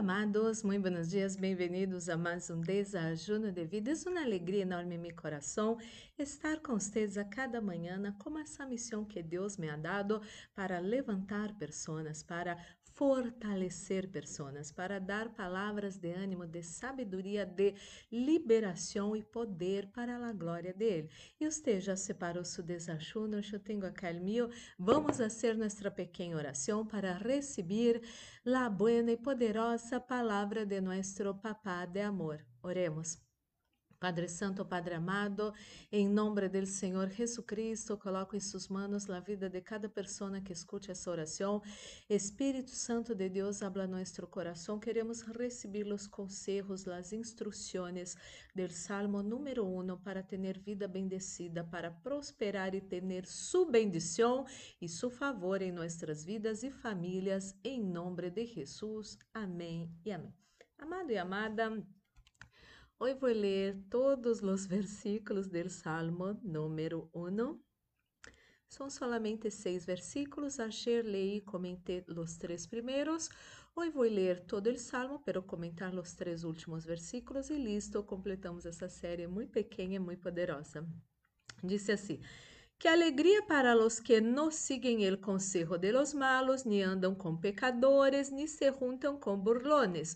amados, muito buenos dias, bem-vindos a mais um Desajuno de Vida. É uma alegria enorme em meu coração estar com vocês a cada manhã com essa missão que Deus me ha dado para levantar pessoas, para fortalecer pessoas, para dar palavras de ânimo, de sabedoria, de liberação e poder para a glória dele. E você já separou seu desajuno? Eu tenho acá o meu. Vamos fazer nossa pequena oração para receber a buena e poderosa palavra de nosso Papá de amor. Oremos. Padre Santo, Padre amado, em nome do Senhor Jesus Cristo, coloco em suas mãos a vida de cada pessoa que escute essa oração. Espírito Santo de Deus, habla nosso coração. Queremos receber os conselhos, as instruções do Salmo número 1 para ter vida bendecida, para prosperar e ter sua bendição e seu favor em nossas vidas e famílias, em nome de Jesus. Amém e amém. Amado e amada, Hoy voy a leer todos los versículos del Salmo número 1. Son solamente seis versículos. Ayer leí comenté los tres primeros. Hoy voy a leer todo el Salmo, pero comentar los tres últimos versículos y listo, completamos essa série muito pequena e muito poderosa. Disse assim: Que alegria para los que no siguen el consejo de los malos, ni andam com pecadores, ni se juntam com burlones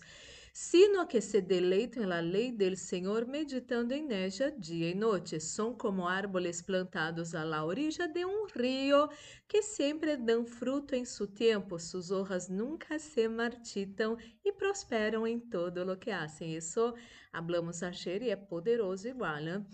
sino que se deleitam la ley del Senhor, meditando en ella dia e noite. São como árboles plantados à la orilla de um rio, que sempre dão fruto em seu tempo, suas hojas nunca se marchitam e prosperam em todo lo que hacen. Isso hablamos ayer e é poderoso igual. Né?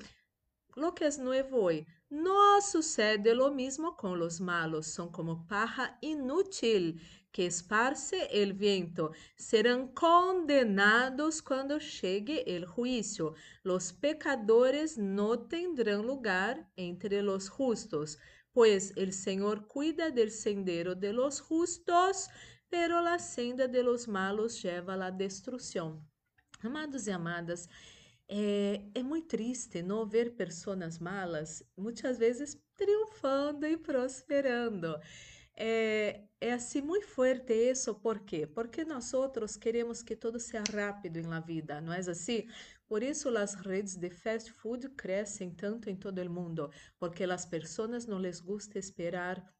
Lo que es nuevo hoy. No sucede lo mismo con los malos, son como paja inútil que esparce el viento, serán condenados cuando llegue el juicio. Los pecadores no tendrán lugar entre los justos, pues el Señor cuida del sendero de los justos, pero la senda de los malos lleva la destrucción. Amados e amadas, é, é, muito triste não ver pessoas malas muitas vezes triunfando e prosperando. É, é assim muito forte isso, por quê? Porque nós outros queremos que tudo seja rápido na vida, não é assim? Por isso as redes de fast food crescem tanto em todo o mundo, porque as pessoas não les gusta esperar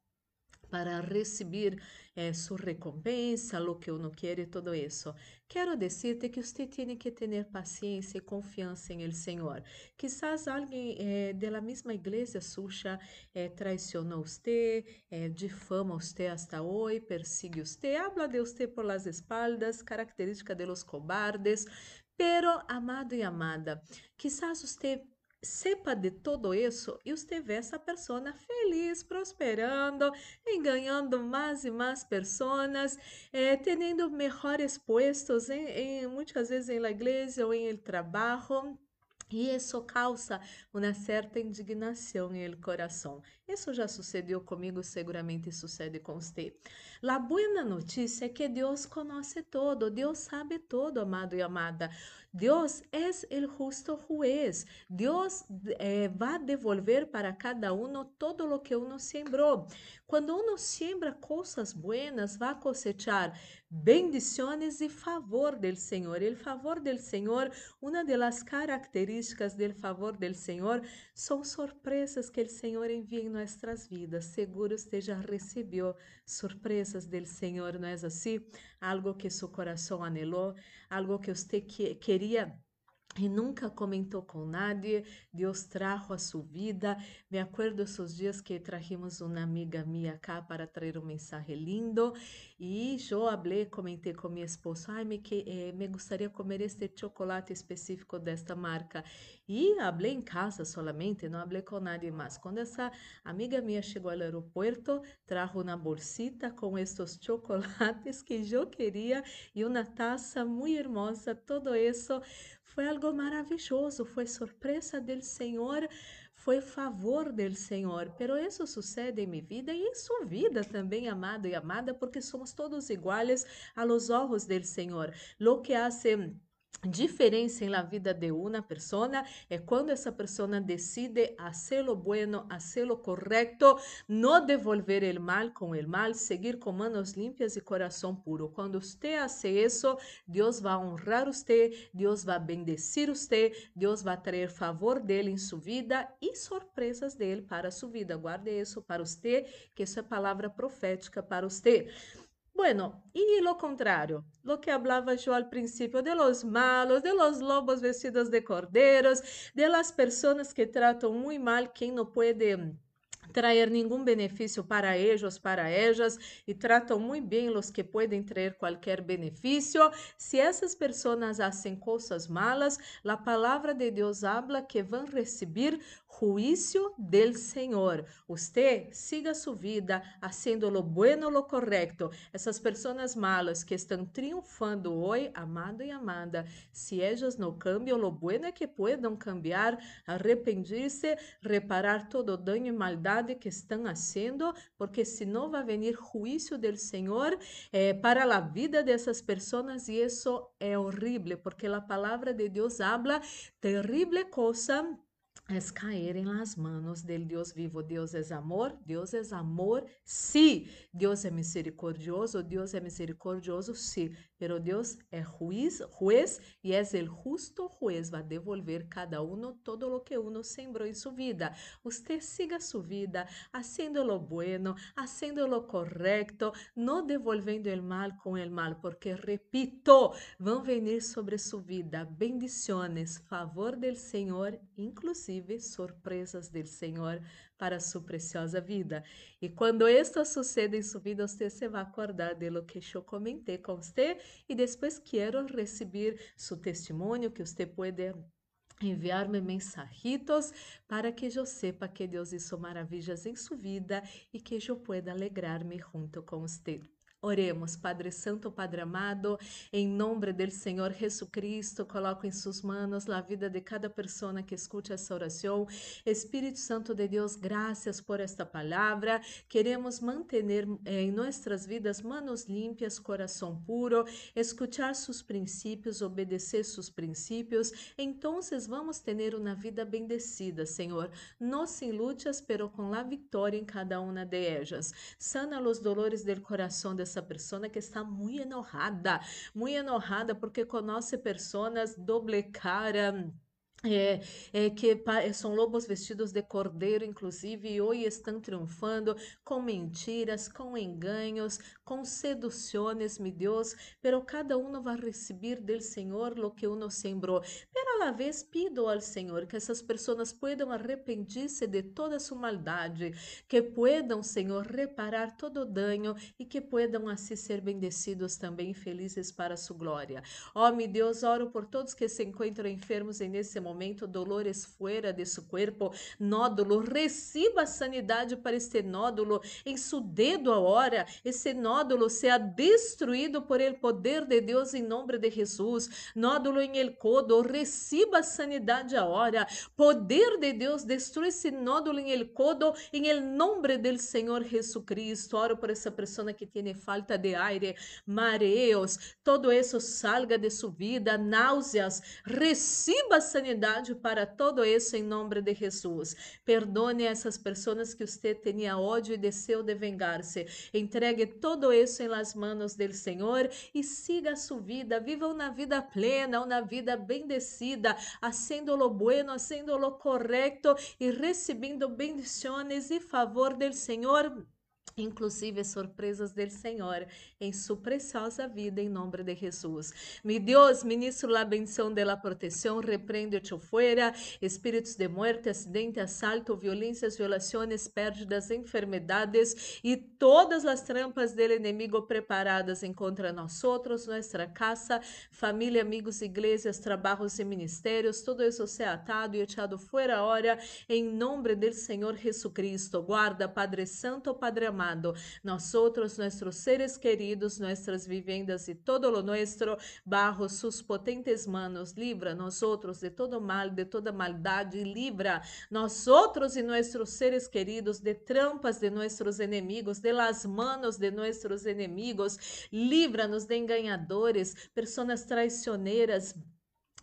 para receber eh, sua recompensa, o que uno e todo isso. Quero dizer-te que você tem que ter paciência e confiança em el Senhor. Quizás alguém eh, de la mesma igreja suya eh, traicionou você, eh, difama você hasta hoje, persigue você, habla de você por las espaldas, característica de los cobardes. Pero, amado e amada, quizás você sepa de todo isso e você vê essa pessoa feliz, prosperando, ganhando mais e mais pessoas, eh, tendo melhores puestos, em, em, muitas vezes na igreja ou em trabalho. E isso causa uma certa indignação no coração. Isso já sucedeu comigo, seguramente sucede com você. A boa notícia é que Deus conhece todo, Deus sabe todo, amado e amada. Deus é o justo juez. Deus eh, vai devolver para cada um todo o que uno sembrou. Quando uno siembra coisas buenas, vai cosechar bendições e favor del Senhor. O favor del Senhor, uma das características del favor del Senhor, são surpresas que o Senhor envia em nossas vidas. Seguro esteja recebeu surpresas del Senhor, não é assim? Algo que seu coração anelou, algo que você queria e nunca comentou com nadie, Deus trajo a sua vida. Me acuerdo esses dias que trajimos uma amiga minha cá para trazer um mensagem lindo e eu falei, comentei com minha esposa, ai, me, que, eh, me comer este chocolate específico desta marca. E falei em casa solamente, não falei com nadie mais. Quando essa amiga minha chegou ao aeroporto, trajo uma bolsita com estes chocolates que eu queria e uma taça muito hermosa, todo isso foi algo maravilhoso, foi surpresa do Senhor, foi favor do Senhor. Pero isso sucede em minha vida e em sua vida também, amado e amada, porque somos todos iguais a los ojos do Senhor. Lo que hace diferença na vida de uma pessoa é quando essa pessoa decide hacer lo bueno, hacer lo correcto, não devolver el mal com el mal, seguir com manos limpias e coração puro. Quando você hace isso, Deus vai honrar você, Deus vai bendecir você, Deus vai trazer favor dele em sua vida e surpresas dele para sua vida. Guarde isso para você, que isso é palavra profética para você. Bueno, y lo contrario, lo que hablaba yo al principio de los malos, de los lobos vestidos de corderos, de las personas que tratan muy mal quien no puede trazer nenhum benefício para eles, para elas, e tratam muito bem os que podem trazer qualquer benefício. Se essas pessoas fazem coisas malas, a palavra de Deus habla que vão receber juízo del Senhor. Você siga sua vida haciendo lo bueno, lo correcto. Essas pessoas malas que estão triunfando hoje, amado e amada, se elas não cambiam, lo bueno que puedan cambiar, arrepentir-se, reparar todo o dano e maldade que estão fazendo, porque senão vai venir juízo del Senhor eh, para a vida dessas pessoas e isso é horrível, porque a palavra de Deus habla terrible coisa es caer en las manos del Dios vivo. Deus é amor, Deus é amor, sí. Deus é misericordioso, Deus é misericordioso, sí. Pero Deus é juiz, juez e é el justo juez. Vai devolver cada um todo lo que uno sembrou em sua vida. Você siga sua vida, haciendo lo bueno, haciendo lo correcto, não devolvendo el mal com el mal, porque repito, vão venir sobre sua vida bendiciones, favor del Senhor, inclusive surpresas do Senhor para sua preciosa vida. E quando isto sucede em sua vida, você se vai acordar de lo que eu comentei com você e depois quero receber seu testemunho que você pode enviar-me mensajitos para que eu sepa que Deus hizo maravilhas em sua vida e que eu pueda alegrar-me junto com você. Oremos, Padre Santo, Padre amado, em nome do Senhor Jesus Cristo, coloco em suas mãos a vida de cada pessoa que escute essa oração. Espírito Santo de Deus, graças por esta palavra. Queremos manter eh, em nossas vidas manos limpas, coração puro, escutar seus princípios, obedecer seus princípios. Então, vamos ter uma vida bendecida, Senhor. Não sem lutas, pero com a vitória em cada uma de elas. Sana os dolores do coração de essa pessoa que está muito enojada, muito enojada porque conhece pessoas doble cara é, é, que são lobos vestidos de cordeiro, inclusive, e hoje estão triunfando com mentiras, com enganos, com seduções, meu Deus, pero cada um vai receber do Senhor lo que uno sembrou. Pero a la vez pido ao Senhor que essas pessoas puedan arrepentir-se de toda sua maldade, que puedan, Senhor, reparar todo o dano e que puedan assim ser bendecidos também, felizes para sua glória. Oh, meu Deus, oro por todos que se encontram enfermos nesse momento momento, dolores fuera de su cuerpo, nódulo, receba sanidade para este nódulo em seu dedo agora, esse nódulo seja destruído por el poder de Deus em nome de Jesus, nódulo em el codo, receba sanidade agora, poder de Deus, destrui esse nódulo em el codo, em el nome del Senhor Jesucristo, oro por essa pessoa que tem falta de aire, mareos, todo isso salga de sua vida, náuseas, receba sanidade para todo isso em nome de Jesus. Perdone essas pessoas que você tinha ódio e desejo de vengar-se. Entregue todo isso em las manos do Senhor e siga a sua vida. Viva uma vida plena, uma vida bendecida, haciendo lo bueno, haciendo lo correcto e recebendo bendições e favor do Senhor inclusive surpresas do Senhor em sua preciosa vida em nome de Jesus. Mi Deus, ministro la bendição de la proteção, repreende-te fuera, espíritos de muerte, acidente, assalto, violências, violações, pérdidas, enfermedades e todas as trampas do inimigo preparadas em contra nós outros, nossa casa, família, amigos, igrejas, trabalhos e ministérios, tudo isso se atado e echado fuera ahora em nome do Senhor Jesucristo. Guarda, Padre Santo, Padre amado. Nosotros, nuestros seres queridos, nuestras viviendas y todo lo nuestro, bajo sus potentes manos, libra nosotros de todo mal, de toda maldade, y libra nosotros y nuestros seres queridos de trampas de nuestros enemigos, de las manos de nuestros enemigos, líbranos de engañadores, personas traicioneras,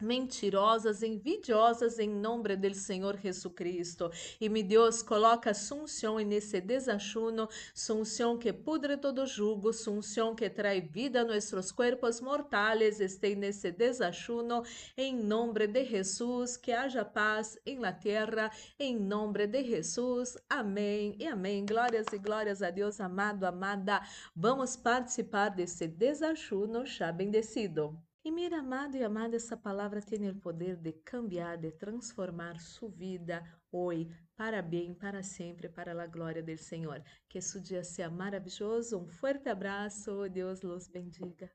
mentirosas, envidiosas em nome do Senhor Jesucristo. E me Deus coloca sunção nesse desachuno, sunção que pudre todo jugo, sunção que trai vida a nossos corpos mortais, este nesse desachuno, em nome de Jesus, que haja paz em la terra, em nome de Jesus. Amém e amém. Glórias e glórias a Deus, amado, amada. Vamos participar desse desachuno já bendecido. E mira, amado e amada, essa palavra tem o poder de cambiar, de transformar sua vida hoje, para bem, para sempre, para a glória do Senhor. Que esse dia seja maravilhoso. Um forte abraço. Deus los bendiga.